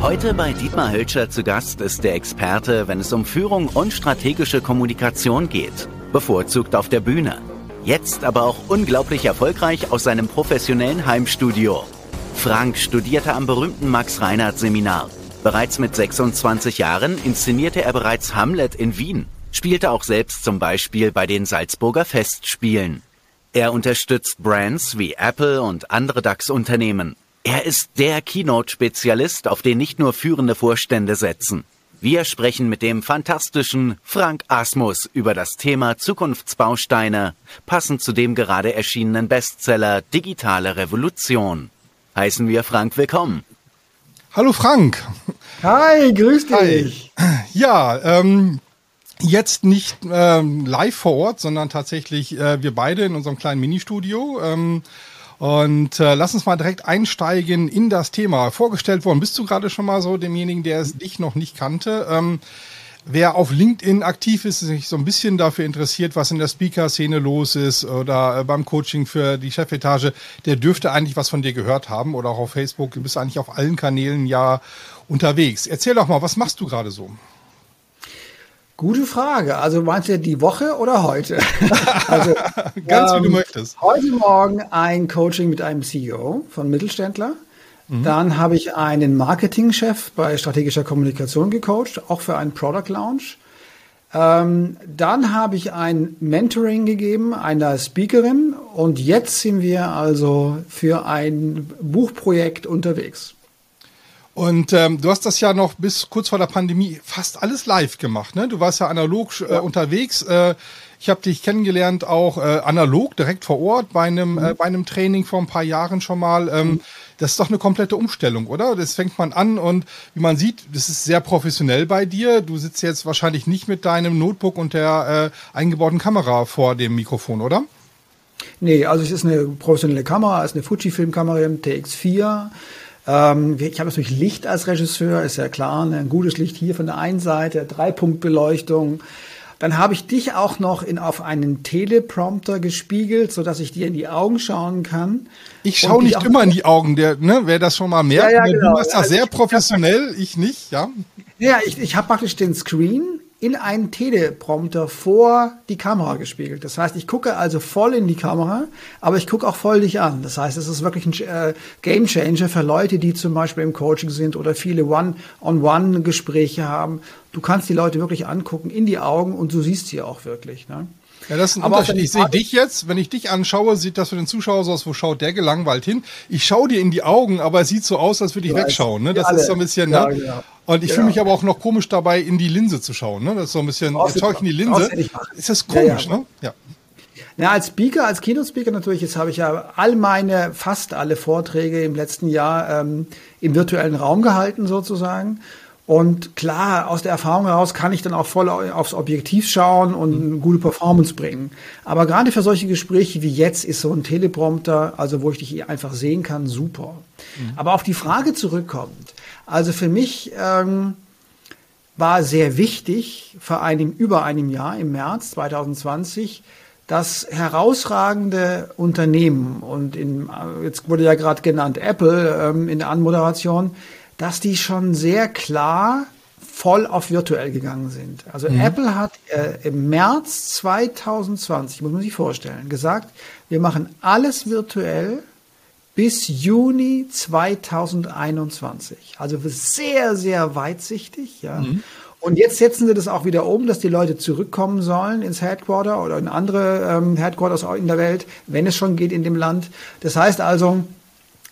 Heute bei Dietmar Hölscher zu Gast ist der Experte, wenn es um Führung und strategische Kommunikation geht. Bevorzugt auf der Bühne. Jetzt aber auch unglaublich erfolgreich aus seinem professionellen Heimstudio. Frank studierte am berühmten Max-Reinhardt-Seminar. Bereits mit 26 Jahren inszenierte er bereits Hamlet in Wien, spielte auch selbst zum Beispiel bei den Salzburger Festspielen. Er unterstützt Brands wie Apple und andere DAX-Unternehmen. Er ist der Keynote-Spezialist, auf den nicht nur führende Vorstände setzen. Wir sprechen mit dem fantastischen Frank Asmus über das Thema Zukunftsbausteine, passend zu dem gerade erschienenen Bestseller Digitale Revolution. Heißen wir Frank willkommen. Hallo Frank. Hi, grüß dich. Hi. Ja, ähm, jetzt nicht ähm, live vor Ort, sondern tatsächlich äh, wir beide in unserem kleinen Ministudio. Ähm, und äh, lass uns mal direkt einsteigen in das Thema. Vorgestellt worden bist du gerade schon mal so demjenigen, der es dich noch nicht kannte. Ähm, Wer auf LinkedIn aktiv ist, sich so ein bisschen dafür interessiert, was in der Speaker-Szene los ist oder äh, beim Coaching für die Chefetage, der dürfte eigentlich was von dir gehört haben oder auch auf Facebook. Du bist eigentlich auf allen Kanälen ja unterwegs. Erzähl doch mal, was machst du gerade so? Gute Frage. Also meinst du die Woche oder heute? also, Ganz ähm, wie du ähm, möchtest. Heute Morgen ein Coaching mit einem CEO von Mittelständler. Mhm. Dann habe ich einen Marketingchef bei strategischer Kommunikation gecoacht, auch für einen Product Launch. Ähm, dann habe ich ein Mentoring gegeben einer Speakerin und jetzt sind wir also für ein Buchprojekt unterwegs. Und ähm, du hast das ja noch bis kurz vor der Pandemie fast alles live gemacht. Ne? Du warst ja analog äh, unterwegs. Äh, ich habe dich kennengelernt auch äh, analog direkt vor Ort bei einem mhm. äh, bei einem Training vor ein paar Jahren schon mal. Ähm, mhm. Das ist doch eine komplette Umstellung, oder? Das fängt man an und wie man sieht, das ist sehr professionell bei dir. Du sitzt jetzt wahrscheinlich nicht mit deinem Notebook und der äh, eingebauten Kamera vor dem Mikrofon, oder? Nee, also es ist eine professionelle Kamera, es ist eine Fujifilm-Kamera im TX4. Ähm, ich habe natürlich Licht als Regisseur, ist ja klar, ne? ein gutes Licht hier von der einen Seite, Dreipunktbeleuchtung. Dann habe ich dich auch noch in, auf einen Teleprompter gespiegelt, so dass ich dir in die Augen schauen kann. Ich schaue nicht immer in die Augen, der, ne, wer das schon mal merkt. Ja, ja, genau. Du machst das also sehr professionell, ich nicht, ja. Ja, ich, ich habe praktisch den Screen in einen Teleprompter vor die Kamera gespiegelt. Das heißt, ich gucke also voll in die Kamera, aber ich gucke auch voll dich an. Das heißt, es ist wirklich ein äh, Game Changer für Leute, die zum Beispiel im Coaching sind oder viele One-on-One-Gespräche haben. Du kannst die Leute wirklich angucken in die Augen und du siehst sie auch wirklich. Ne? Ja, das ist ein Aber Unterschied. Ich sehe dich jetzt, wenn ich dich anschaue, sieht das für den Zuschauer so aus, wo schaut der gelangweilt hin. Ich schaue dir in die Augen, aber es sieht so aus, als würde ich wegschauen. Ne? Das ist so ein bisschen, ja, ne? Genau. Und ich ja. fühle mich aber auch noch komisch dabei, in die Linse zu schauen. Ne? Das ist so ein bisschen, jetzt schaue ich in die Linse. Ist das komisch, ja, ja. ne? Ja. Ja, als Speaker, als Keynote-Speaker natürlich, jetzt habe ich ja all meine, fast alle Vorträge im letzten Jahr ähm, im virtuellen Raum gehalten sozusagen. Und klar, aus der Erfahrung heraus kann ich dann auch voll aufs Objektiv schauen und eine gute Performance bringen. Aber gerade für solche Gespräche wie jetzt ist so ein Teleprompter, also wo ich dich einfach sehen kann, super. Mhm. Aber auf die Frage zurückkommt, also für mich ähm, war sehr wichtig, vor einem, über einem Jahr, im März 2020, dass herausragende Unternehmen, und in, jetzt wurde ja gerade genannt Apple ähm, in der Anmoderation, dass die schon sehr klar voll auf virtuell gegangen sind. Also mhm. Apple hat äh, im März 2020, muss man sich vorstellen, gesagt, wir machen alles virtuell bis Juni 2021. Also sehr, sehr weitsichtig. Ja. Mhm. Und jetzt setzen sie das auch wieder um, dass die Leute zurückkommen sollen ins Headquarter oder in andere ähm, Headquarters in der Welt, wenn es schon geht in dem Land. Das heißt also,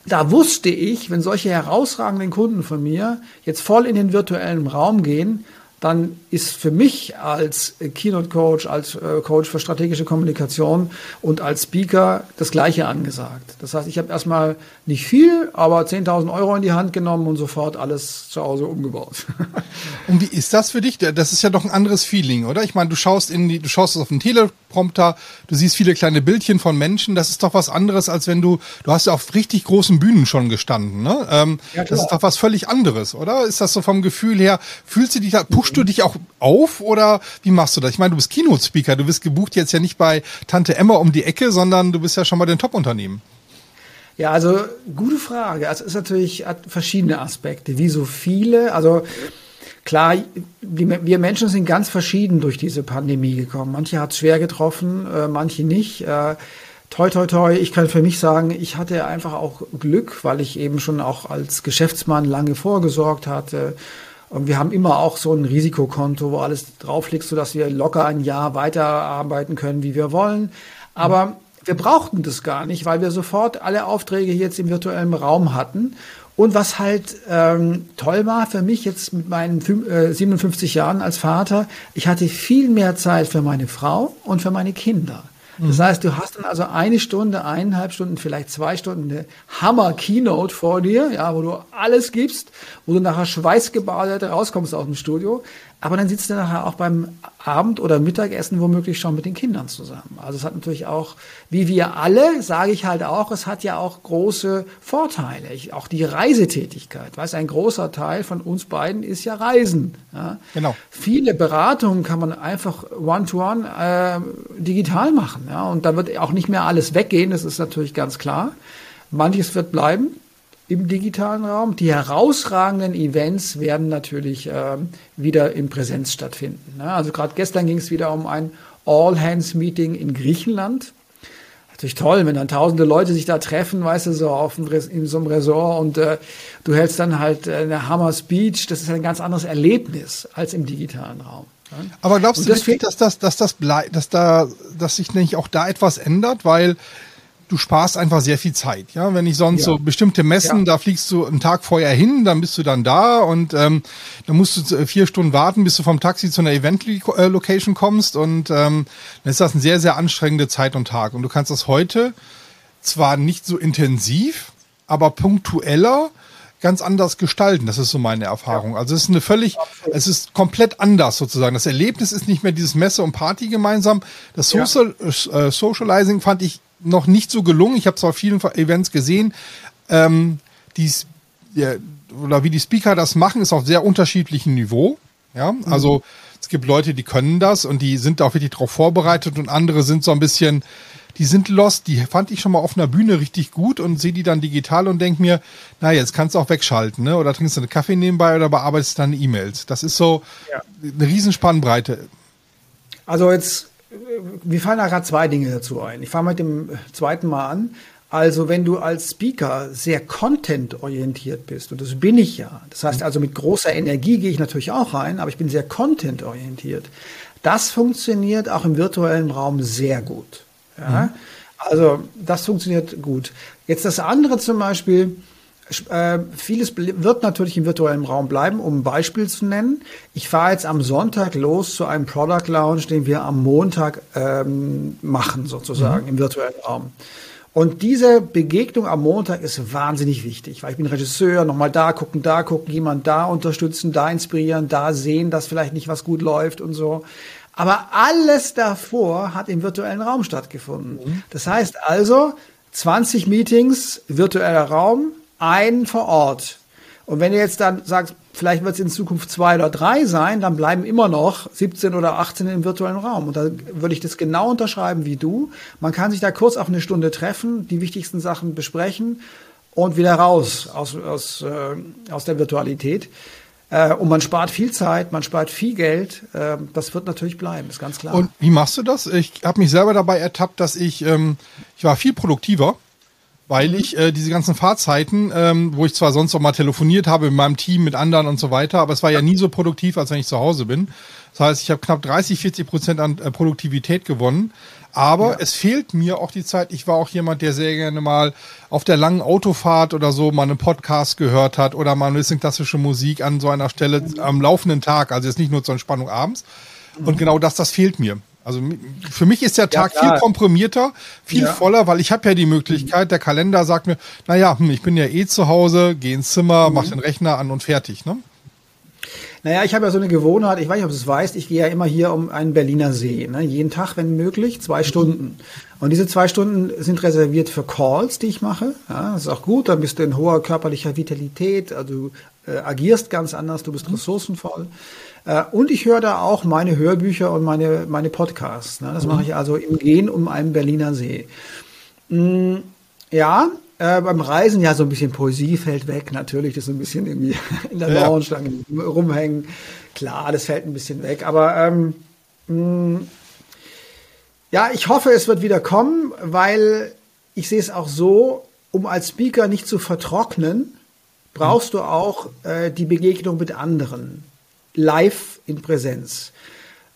da wusste ich, wenn solche herausragenden Kunden von mir jetzt voll in den virtuellen Raum gehen, dann ist für mich als Keynote Coach, als äh, Coach für strategische Kommunikation und als Speaker das Gleiche angesagt. Das heißt, ich habe erstmal nicht viel, aber 10.000 Euro in die Hand genommen und sofort alles zu Hause umgebaut. und wie ist das für dich? Das ist ja doch ein anderes Feeling, oder? Ich meine, du schaust in die, du schaust auf den Teleprompter, du siehst viele kleine Bildchen von Menschen. Das ist doch was anderes, als wenn du, du hast ja auf richtig großen Bühnen schon gestanden, ne? Ähm, ja, das ist doch was völlig anderes, oder? Ist das so vom Gefühl her, fühlst du dich da, du dich auch auf oder wie machst du das? Ich meine, du bist Keynote-Speaker, du bist gebucht jetzt ja nicht bei Tante Emma um die Ecke, sondern du bist ja schon bei den Top-Unternehmen. Ja, also gute Frage. Also es ist natürlich hat verschiedene Aspekte, wie so viele. Also klar, wir Menschen sind ganz verschieden durch diese Pandemie gekommen. Manche hat es schwer getroffen, äh, manche nicht. Äh, toi, toi, toi, ich kann für mich sagen, ich hatte einfach auch Glück, weil ich eben schon auch als Geschäftsmann lange vorgesorgt hatte. Und wir haben immer auch so ein Risikokonto, wo alles drauf liegt, sodass wir locker ein Jahr weiterarbeiten können, wie wir wollen. Aber wir brauchten das gar nicht, weil wir sofort alle Aufträge jetzt im virtuellen Raum hatten. Und was halt ähm, toll war für mich jetzt mit meinen äh, 57 Jahren als Vater, ich hatte viel mehr Zeit für meine Frau und für meine Kinder. Das heißt, du hast dann also eine Stunde, eineinhalb Stunden, vielleicht zwei Stunden eine Hammer-Keynote vor dir, ja, wo du alles gibst, wo du nachher schweißgebadet rauskommst aus dem Studio. Aber dann sitzt du nachher auch beim Abend- oder Mittagessen womöglich schon mit den Kindern zusammen. Also es hat natürlich auch, wie wir alle, sage ich halt auch, es hat ja auch große Vorteile. Ich, auch die Reisetätigkeit. Weißt, ein großer Teil von uns beiden ist ja Reisen. Ja? Genau. Viele Beratungen kann man einfach one-to-one -one, äh, digital machen. Ja? Und da wird auch nicht mehr alles weggehen, das ist natürlich ganz klar. Manches wird bleiben im digitalen Raum. Die herausragenden Events werden natürlich äh, wieder in Präsenz stattfinden. Ne? Also gerade gestern ging es wieder um ein All-Hands-Meeting in Griechenland. Natürlich toll, wenn dann tausende Leute sich da treffen, weißt du, so auf dem, in so einem Resort und äh, du hältst dann halt äh, eine Hammer-Speech. Das ist ein ganz anderes Erlebnis als im digitalen Raum. Ne? Aber glaubst und du wirklich, dass das, dass das bleibt, dass da, dass sich nämlich auch da etwas ändert, weil du sparst einfach sehr viel Zeit. Ja, wenn ich sonst ja. so bestimmte Messen, ja. da fliegst du einen Tag vorher hin, dann bist du dann da und ähm, dann musst du vier Stunden warten, bis du vom Taxi zu einer Event-Location kommst und ähm, dann ist das eine sehr, sehr anstrengende Zeit und Tag. Und du kannst das heute zwar nicht so intensiv, aber punktueller ganz anders gestalten. Das ist so meine Erfahrung. Ja. Also es ist eine völlig, Absolut. es ist komplett anders sozusagen. Das Erlebnis ist nicht mehr dieses Messe und Party gemeinsam. Das Social, ja. äh, Socializing fand ich noch nicht so gelungen. Ich habe zwar vielen Events gesehen, ähm, die's, ja, oder wie die Speaker das machen, ist auf sehr unterschiedlichem Niveau. Ja, mhm. Es gibt Leute, die können das und die sind auch wirklich darauf vorbereitet und andere sind so ein bisschen, die sind lost. Die fand ich schon mal auf einer Bühne richtig gut und sehe die dann digital und denke mir, na jetzt kannst du auch wegschalten, ne? Oder trinkst du einen Kaffee nebenbei oder bearbeitest deine E-Mails. Das ist so ja. eine Riesenspannbreite. Also jetzt wir fallen da gerade zwei Dinge dazu ein. Ich fange mit dem zweiten Mal an. Also wenn du als Speaker sehr content-orientiert bist, und das bin ich ja, das heißt also mit großer Energie gehe ich natürlich auch rein, aber ich bin sehr content-orientiert. Das funktioniert auch im virtuellen Raum sehr gut. Ja? Mhm. Also das funktioniert gut. Jetzt das andere zum Beispiel, äh, vieles wird natürlich im virtuellen Raum bleiben, um ein Beispiel zu nennen. Ich fahre jetzt am Sonntag los zu einem Product Launch, den wir am Montag ähm, machen, sozusagen, mhm. im virtuellen Raum. Und diese Begegnung am Montag ist wahnsinnig wichtig, weil ich bin Regisseur, nochmal da gucken, da gucken, jemand da unterstützen, da inspirieren, da sehen, dass vielleicht nicht was gut läuft und so. Aber alles davor hat im virtuellen Raum stattgefunden. Mhm. Das heißt also, 20 Meetings, virtueller Raum, ein vor Ort. Und wenn ihr jetzt dann sagt, vielleicht wird es in Zukunft zwei oder drei sein, dann bleiben immer noch 17 oder 18 im virtuellen Raum. Und da würde ich das genau unterschreiben wie du. Man kann sich da kurz auf eine Stunde treffen, die wichtigsten Sachen besprechen und wieder raus aus, aus, äh, aus der Virtualität. Äh, und man spart viel Zeit, man spart viel Geld. Äh, das wird natürlich bleiben, ist ganz klar. Und wie machst du das? Ich habe mich selber dabei ertappt, dass ich, ähm, ich war viel produktiver weil ich äh, diese ganzen Fahrzeiten, ähm, wo ich zwar sonst auch mal telefoniert habe mit meinem Team, mit anderen und so weiter, aber es war ja nie so produktiv, als wenn ich zu Hause bin. Das heißt, ich habe knapp 30, 40 Prozent an äh, Produktivität gewonnen. Aber ja. es fehlt mir auch die Zeit. Ich war auch jemand, der sehr gerne mal auf der langen Autofahrt oder so mal einen Podcast gehört hat oder mal ein bisschen klassische Musik an so einer Stelle am laufenden Tag. Also jetzt nicht nur zur Entspannung abends. Und mhm. genau das, das fehlt mir. Also für mich ist der Tag ja, viel komprimierter, viel ja. voller, weil ich habe ja die Möglichkeit, der Kalender sagt mir, naja, hm, ich bin ja eh zu Hause, geh ins Zimmer, mhm. mach den Rechner an und fertig. Ne? Naja, ich habe ja so eine Gewohnheit, ich weiß nicht, ob du es weißt, ich gehe ja immer hier um einen Berliner See. Ne? Jeden Tag, wenn möglich, zwei mhm. Stunden. Und diese zwei Stunden sind reserviert für Calls, die ich mache. Ja, das ist auch gut, dann bist du in hoher körperlicher Vitalität, also du äh, agierst ganz anders, du bist mhm. ressourcenvoll. Und ich höre da auch meine Hörbücher und meine, meine Podcasts. Ne? Das mhm. mache ich also im Gehen um einen Berliner See. Mm, ja, äh, beim Reisen ja so ein bisschen Poesie fällt weg, natürlich, das ist ein bisschen irgendwie in der ja. Rumhängen. Klar, das fällt ein bisschen weg, aber ähm, mh, ja, ich hoffe, es wird wieder kommen, weil ich sehe es auch so, um als Speaker nicht zu vertrocknen, brauchst du auch äh, die Begegnung mit anderen, live in Präsenz.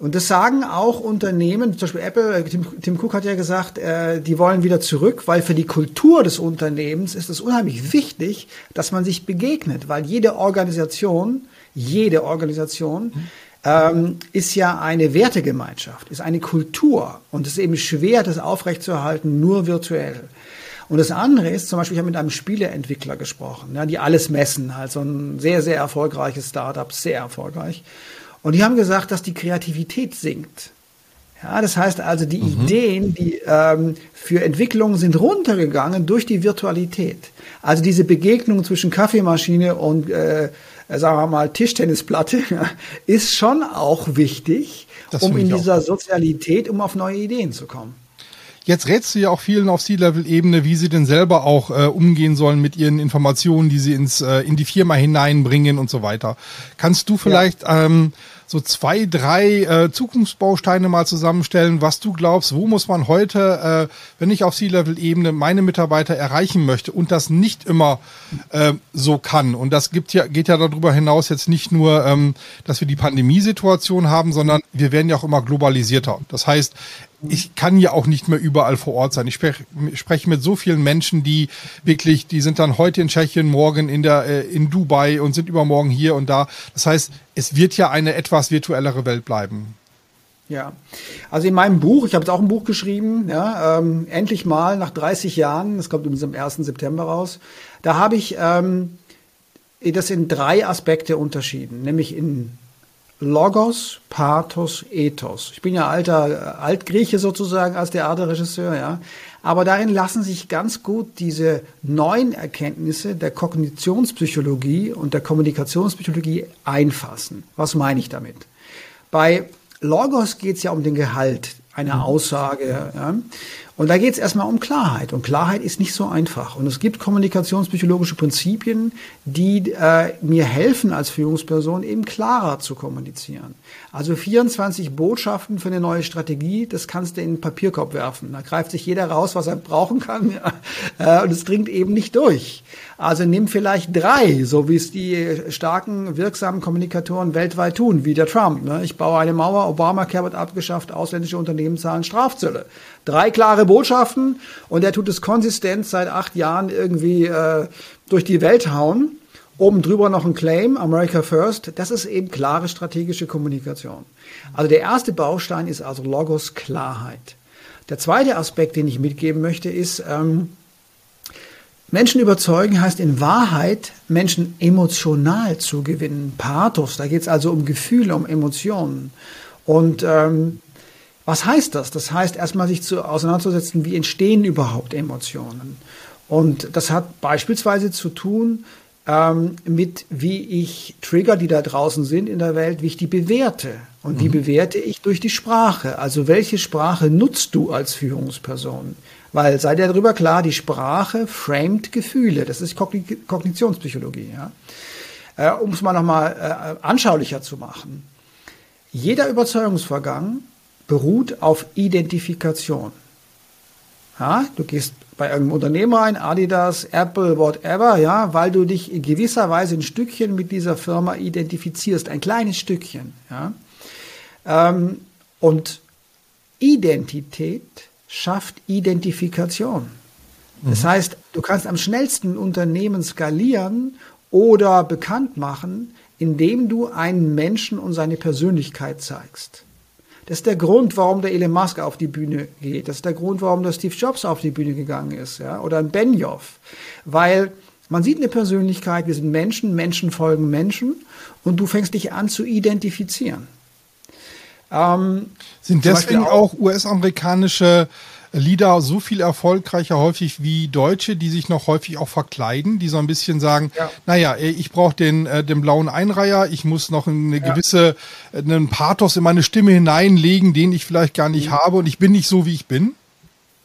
Und das sagen auch Unternehmen, zum Beispiel Apple, äh, Tim, Tim Cook hat ja gesagt, äh, die wollen wieder zurück, weil für die Kultur des Unternehmens ist es unheimlich wichtig, dass man sich begegnet, weil jede Organisation, jede Organisation mhm. ähm, ist ja eine Wertegemeinschaft, ist eine Kultur und es ist eben schwer, das aufrechtzuerhalten, nur virtuell. Und das andere ist, zum Beispiel, ich habe mit einem Spieleentwickler gesprochen, ja, die alles messen, halt so ein sehr, sehr erfolgreiches Startup, sehr erfolgreich. Und die haben gesagt, dass die Kreativität sinkt. Ja, das heißt also, die mhm. Ideen, die ähm, für Entwicklungen sind runtergegangen durch die Virtualität. Also diese Begegnung zwischen Kaffeemaschine und, äh, sagen wir mal, Tischtennisplatte ist schon auch wichtig, das um in dieser Sozialität, um auf neue Ideen zu kommen. Jetzt rätst du ja auch vielen auf C-Level-Ebene, wie sie denn selber auch äh, umgehen sollen mit ihren Informationen, die sie ins, äh, in die Firma hineinbringen und so weiter. Kannst du vielleicht ja. ähm, so zwei, drei äh, Zukunftsbausteine mal zusammenstellen, was du glaubst, wo muss man heute, äh, wenn ich auf C-Level-Ebene meine Mitarbeiter erreichen möchte und das nicht immer äh, so kann. Und das gibt ja, geht ja darüber hinaus jetzt nicht nur, ähm, dass wir die Pandemiesituation haben, sondern wir werden ja auch immer globalisierter. Das heißt, ich kann ja auch nicht mehr überall vor Ort sein. Ich spreche, spreche mit so vielen Menschen, die wirklich, die sind dann heute in Tschechien, morgen in der äh, in Dubai und sind übermorgen hier und da. Das heißt, es wird ja eine etwas virtuellere Welt bleiben. Ja, also in meinem Buch, ich habe jetzt auch ein Buch geschrieben, ja, ähm, endlich mal nach 30 Jahren, das kommt übrigens am 1. September raus, da habe ich ähm, das in drei Aspekte unterschieden, nämlich in Logos, Pathos, Ethos. Ich bin ja alter äh, Altgrieche sozusagen als Theaterregisseur, ja. Aber darin lassen sich ganz gut diese neuen Erkenntnisse der Kognitionspsychologie und der Kommunikationspsychologie einfassen. Was meine ich damit? Bei Logos geht es ja um den Gehalt einer mhm. Aussage. Ja. Und da geht es erstmal um Klarheit. Und Klarheit ist nicht so einfach. Und es gibt kommunikationspsychologische Prinzipien, die äh, mir helfen als Führungsperson eben klarer zu kommunizieren. Also 24 Botschaften für eine neue Strategie, das kannst du in den Papierkorb werfen. Da greift sich jeder raus, was er brauchen kann. Ja. Äh, und es dringt eben nicht durch. Also nimm vielleicht drei, so wie es die starken, wirksamen Kommunikatoren weltweit tun, wie der Trump. Ne? Ich baue eine Mauer, Obamacare wird abgeschafft, ausländische Unternehmen zahlen Strafzölle. Drei klare Botschaften und er tut es konsistent seit acht Jahren irgendwie äh, durch die Welt hauen. Oben drüber noch ein Claim, America First. Das ist eben klare strategische Kommunikation. Also der erste Baustein ist also Logos Klarheit. Der zweite Aspekt, den ich mitgeben möchte, ist, ähm, Menschen überzeugen heißt in Wahrheit, Menschen emotional zu gewinnen. Pathos, da geht es also um Gefühle, um Emotionen. Und ähm, was heißt das? Das heißt erstmal sich zu, auseinanderzusetzen, wie entstehen überhaupt Emotionen. Und das hat beispielsweise zu tun ähm, mit, wie ich Trigger, die da draußen sind in der Welt, wie ich die bewerte. Und mhm. die bewerte ich durch die Sprache. Also welche Sprache nutzt du als Führungsperson? Weil sei dir darüber klar, die Sprache framet Gefühle. Das ist Kognitionspsychologie. Ja? Äh, um es mal nochmal äh, anschaulicher zu machen. Jeder Überzeugungsvorgang beruht auf Identifikation. Ja, du gehst bei irgendeinem Unternehmen rein, Adidas, Apple, whatever, ja, weil du dich in gewisser Weise ein Stückchen mit dieser Firma identifizierst, ein kleines Stückchen. Ja. Ähm, und Identität schafft Identifikation. Das mhm. heißt, du kannst am schnellsten Unternehmen skalieren oder bekannt machen, indem du einen Menschen und seine Persönlichkeit zeigst. Das ist der Grund, warum der Elon Musk auf die Bühne geht. Das ist der Grund, warum der Steve Jobs auf die Bühne gegangen ist, ja, oder ein Benioff. Weil man sieht eine Persönlichkeit, wir sind Menschen, Menschen folgen Menschen und du fängst dich an zu identifizieren. Ähm, Sind deswegen auch, auch US-amerikanische Lieder so viel erfolgreicher häufig wie Deutsche, die sich noch häufig auch verkleiden, die so ein bisschen sagen, ja. naja, ich brauche den, äh, den blauen Einreiher, ich muss noch eine ja. gewisse, äh, einen Pathos in meine Stimme hineinlegen, den ich vielleicht gar nicht mhm. habe und ich bin nicht so, wie ich bin?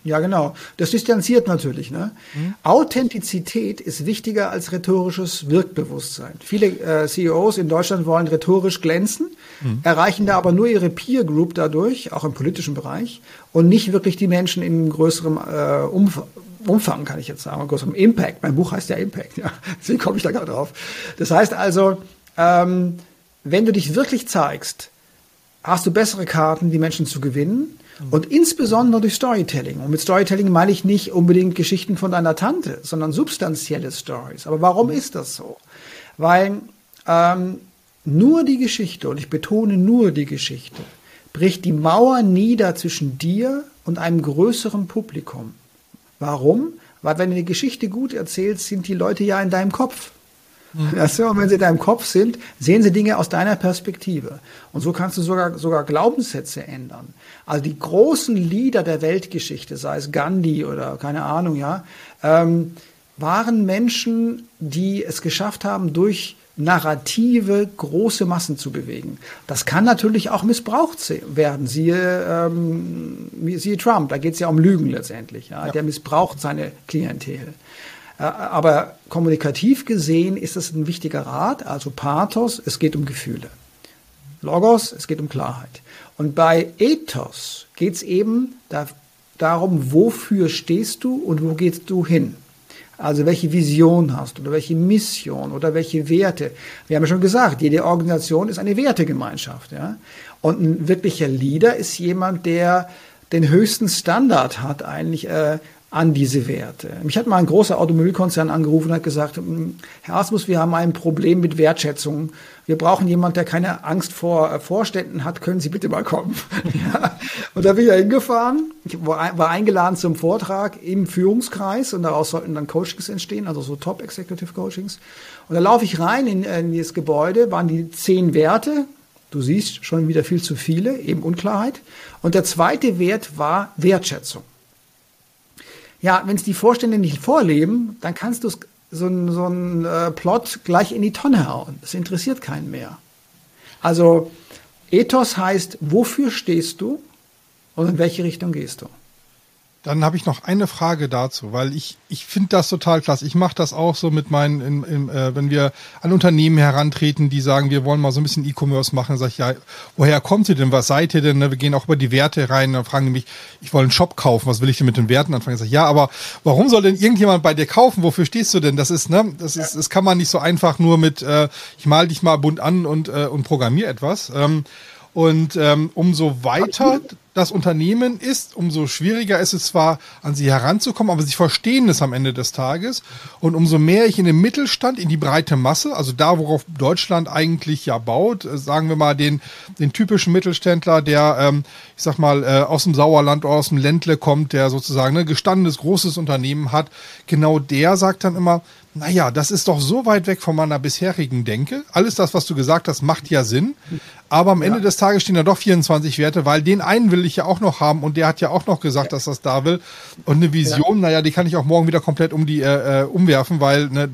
Ja, genau. Das distanziert natürlich. Ne? Mhm. Authentizität ist wichtiger als rhetorisches Wirkbewusstsein. Viele äh, CEOs in Deutschland wollen rhetorisch glänzen, mhm. erreichen da aber nur ihre Peer Group dadurch, auch im politischen Bereich, und nicht wirklich die Menschen in größerem äh, Umfang. Umfang kann ich jetzt sagen, größerem Impact. Mein Buch heißt ja Impact, ja. Deswegen komme ich da gerade drauf. Das heißt also, ähm, wenn du dich wirklich zeigst, hast du bessere Karten, die Menschen zu gewinnen und insbesondere durch Storytelling. Und mit Storytelling meine ich nicht unbedingt Geschichten von deiner Tante, sondern substanzielle Stories. Aber warum ist das so? Weil ähm, nur die Geschichte, und ich betone nur die Geschichte, bricht die Mauer nieder zwischen dir und einem größeren Publikum. Warum? Weil wenn du die Geschichte gut erzählst, sind die Leute ja in deinem Kopf. Mhm. und wenn sie in deinem Kopf sind, sehen sie Dinge aus deiner Perspektive. Und so kannst du sogar, sogar Glaubenssätze ändern. Also die großen Lieder der Weltgeschichte, sei es Gandhi oder keine Ahnung, ja, ähm, waren Menschen, die es geschafft haben, durch Narrative große Massen zu bewegen. Das kann natürlich auch missbraucht werden. Siehe, ähm, siehe Trump, da geht es ja um Lügen letztendlich. Ja? ja. Der missbraucht seine Klientel. Äh, aber kommunikativ gesehen ist es ein wichtiger Rat, also Pathos, es geht um Gefühle. Logos, es geht um Klarheit. Und bei Ethos geht es eben da, darum, wofür stehst du und wo gehst du hin. Also welche Vision hast du oder welche Mission oder welche Werte. Wir haben ja schon gesagt, jede Organisation ist eine Wertegemeinschaft. Ja? Und ein wirklicher Leader ist jemand, der den höchsten Standard hat, eigentlich äh, an diese Werte. Mich hat mal ein großer Automobilkonzern angerufen und hat gesagt, hm, Herr Asmus, wir haben ein Problem mit Wertschätzung. Wir brauchen jemanden, der keine Angst vor äh, Vorständen hat. Können Sie bitte mal kommen? ja. Und da bin ich ja hingefahren. Ich war eingeladen zum Vortrag im Führungskreis und daraus sollten dann Coachings entstehen, also so Top Executive Coachings. Und da laufe ich rein in, in dieses Gebäude, waren die zehn Werte. Du siehst schon wieder viel zu viele, eben Unklarheit. Und der zweite Wert war Wertschätzung. Ja, wenn es die Vorstände nicht vorleben, dann kannst du so einen so äh, Plot gleich in die Tonne hauen. Das interessiert keinen mehr. Also Ethos heißt, wofür stehst du und in welche Richtung gehst du? Dann habe ich noch eine Frage dazu, weil ich, ich finde das total klasse. Ich mache das auch so mit meinen, in, in, äh, wenn wir an Unternehmen herantreten, die sagen, wir wollen mal so ein bisschen E-Commerce machen, sage ich, ja, woher kommt ihr denn? Was seid ihr denn? Ne, wir gehen auch über die Werte rein, dann fragen die mich, ich wollte einen Shop kaufen, was will ich denn mit den Werten anfangen? Ich sage, ja, aber warum soll denn irgendjemand bei dir kaufen? Wofür stehst du denn? Das ist, ne, das ist, das kann man nicht so einfach nur mit, äh, ich mal dich mal bunt an und, äh, und programmier etwas. Ähm, und ähm, umso weiter das Unternehmen ist, umso schwieriger ist es zwar, an sie heranzukommen, aber sie verstehen es am Ende des Tages. Und umso mehr ich in den Mittelstand, in die breite Masse, also da, worauf Deutschland eigentlich ja baut, äh, sagen wir mal den, den typischen Mittelständler, der, ähm, ich sag mal, äh, aus dem Sauerland oder aus dem Ländle kommt, der sozusagen ein ne, gestandenes, großes Unternehmen hat, genau der sagt dann immer, naja, das ist doch so weit weg von meiner bisherigen Denke. Alles das, was du gesagt hast, macht ja Sinn. Aber am Ende des Tages stehen da doch 24 Werte, weil den einen will ich ja auch noch haben und der hat ja auch noch gesagt, dass das da will. Und eine Vision, ja. naja, die kann ich auch morgen wieder komplett um die äh, äh, umwerfen, weil, ne,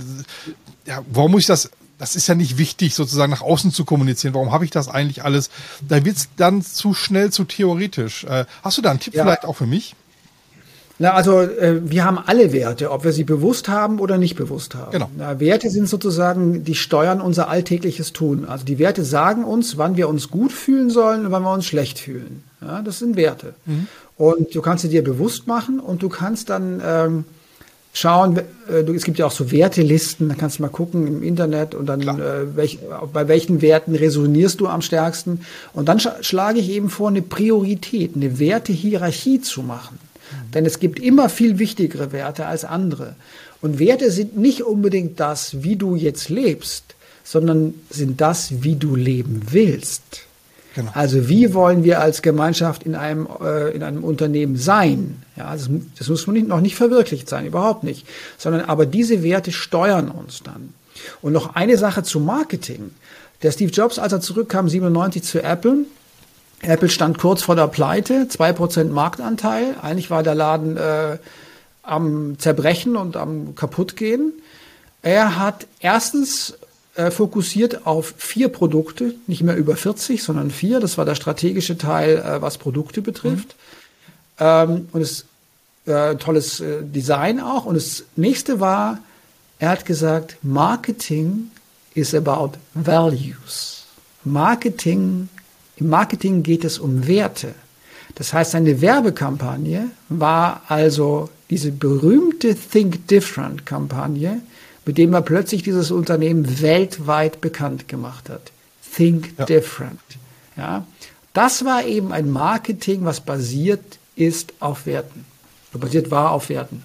ja, warum muss ich das das ist ja nicht wichtig, sozusagen nach außen zu kommunizieren. Warum habe ich das eigentlich alles? Da wird's dann zu schnell, zu theoretisch. Äh, hast du da einen Tipp ja. vielleicht auch für mich? Na, also äh, wir haben alle Werte, ob wir sie bewusst haben oder nicht bewusst haben. Genau. Na, Werte sind sozusagen, die steuern unser alltägliches Tun. Also die Werte sagen uns, wann wir uns gut fühlen sollen und wann wir uns schlecht fühlen. Ja, das sind Werte. Mhm. Und du kannst sie dir bewusst machen und du kannst dann ähm, schauen, äh, du, es gibt ja auch so Wertelisten, da kannst du mal gucken im Internet und dann äh, welch, bei welchen Werten resonierst du am stärksten. Und dann sch schlage ich eben vor, eine Priorität, eine Wertehierarchie zu machen. Denn es gibt immer viel wichtigere Werte als andere. Und Werte sind nicht unbedingt das, wie du jetzt lebst, sondern sind das, wie du leben willst. Genau. Also wie wollen wir als Gemeinschaft in einem, äh, in einem Unternehmen sein? Ja, das, das muss nicht, noch nicht verwirklicht sein, überhaupt nicht. Sondern aber diese Werte steuern uns dann. Und noch eine Sache zum Marketing. Der Steve Jobs, als er zurückkam, 97 zu Apple, Apple stand kurz vor der Pleite, zwei Prozent Marktanteil. Eigentlich war der Laden äh, am Zerbrechen und am Kaputtgehen. Er hat erstens fokussiert auf vier Produkte, nicht mehr über 40, sondern vier. Das war der strategische Teil, äh, was Produkte betrifft. Mhm. Ähm, und es äh, tolles äh, Design auch. Und das nächste war, er hat gesagt, Marketing is about values. Marketing, im Marketing geht es um Werte. Das heißt, seine Werbekampagne war also diese berühmte Think Different Kampagne, mit dem er plötzlich dieses Unternehmen weltweit bekannt gemacht hat. Think ja. Different. Ja, das war eben ein Marketing, was basiert ist auf Werten. Basiert war auf Werten.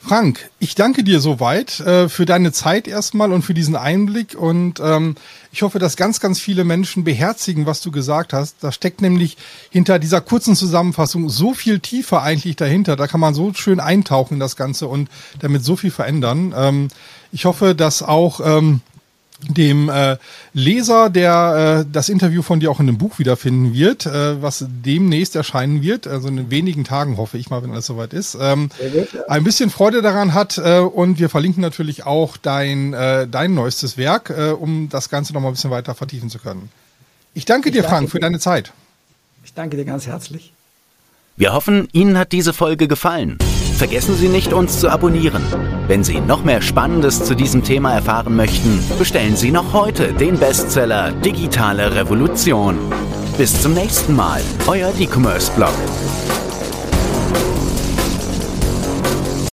Frank, ich danke dir soweit äh, für deine Zeit erstmal und für diesen Einblick und ähm, ich hoffe, dass ganz, ganz viele Menschen beherzigen, was du gesagt hast. Da steckt nämlich hinter dieser kurzen Zusammenfassung so viel tiefer eigentlich dahinter. Da kann man so schön eintauchen in das Ganze und damit so viel verändern. Ähm, ich hoffe, dass auch ähm, dem äh, Leser, der äh, das Interview von dir auch in einem Buch wiederfinden wird, äh, was demnächst erscheinen wird, also in wenigen Tagen hoffe ich mal, wenn alles soweit ist, ähm, gut, ja. ein bisschen Freude daran hat äh, und wir verlinken natürlich auch dein, äh, dein neuestes Werk, äh, um das Ganze noch mal ein bisschen weiter vertiefen zu können. Ich danke ich dir, danke Frank, für deine Zeit. Ich danke dir ganz herzlich. Wir hoffen, Ihnen hat diese Folge gefallen. Vergessen Sie nicht, uns zu abonnieren. Wenn Sie noch mehr Spannendes zu diesem Thema erfahren möchten, bestellen Sie noch heute den Bestseller Digitale Revolution. Bis zum nächsten Mal, euer E-Commerce Blog.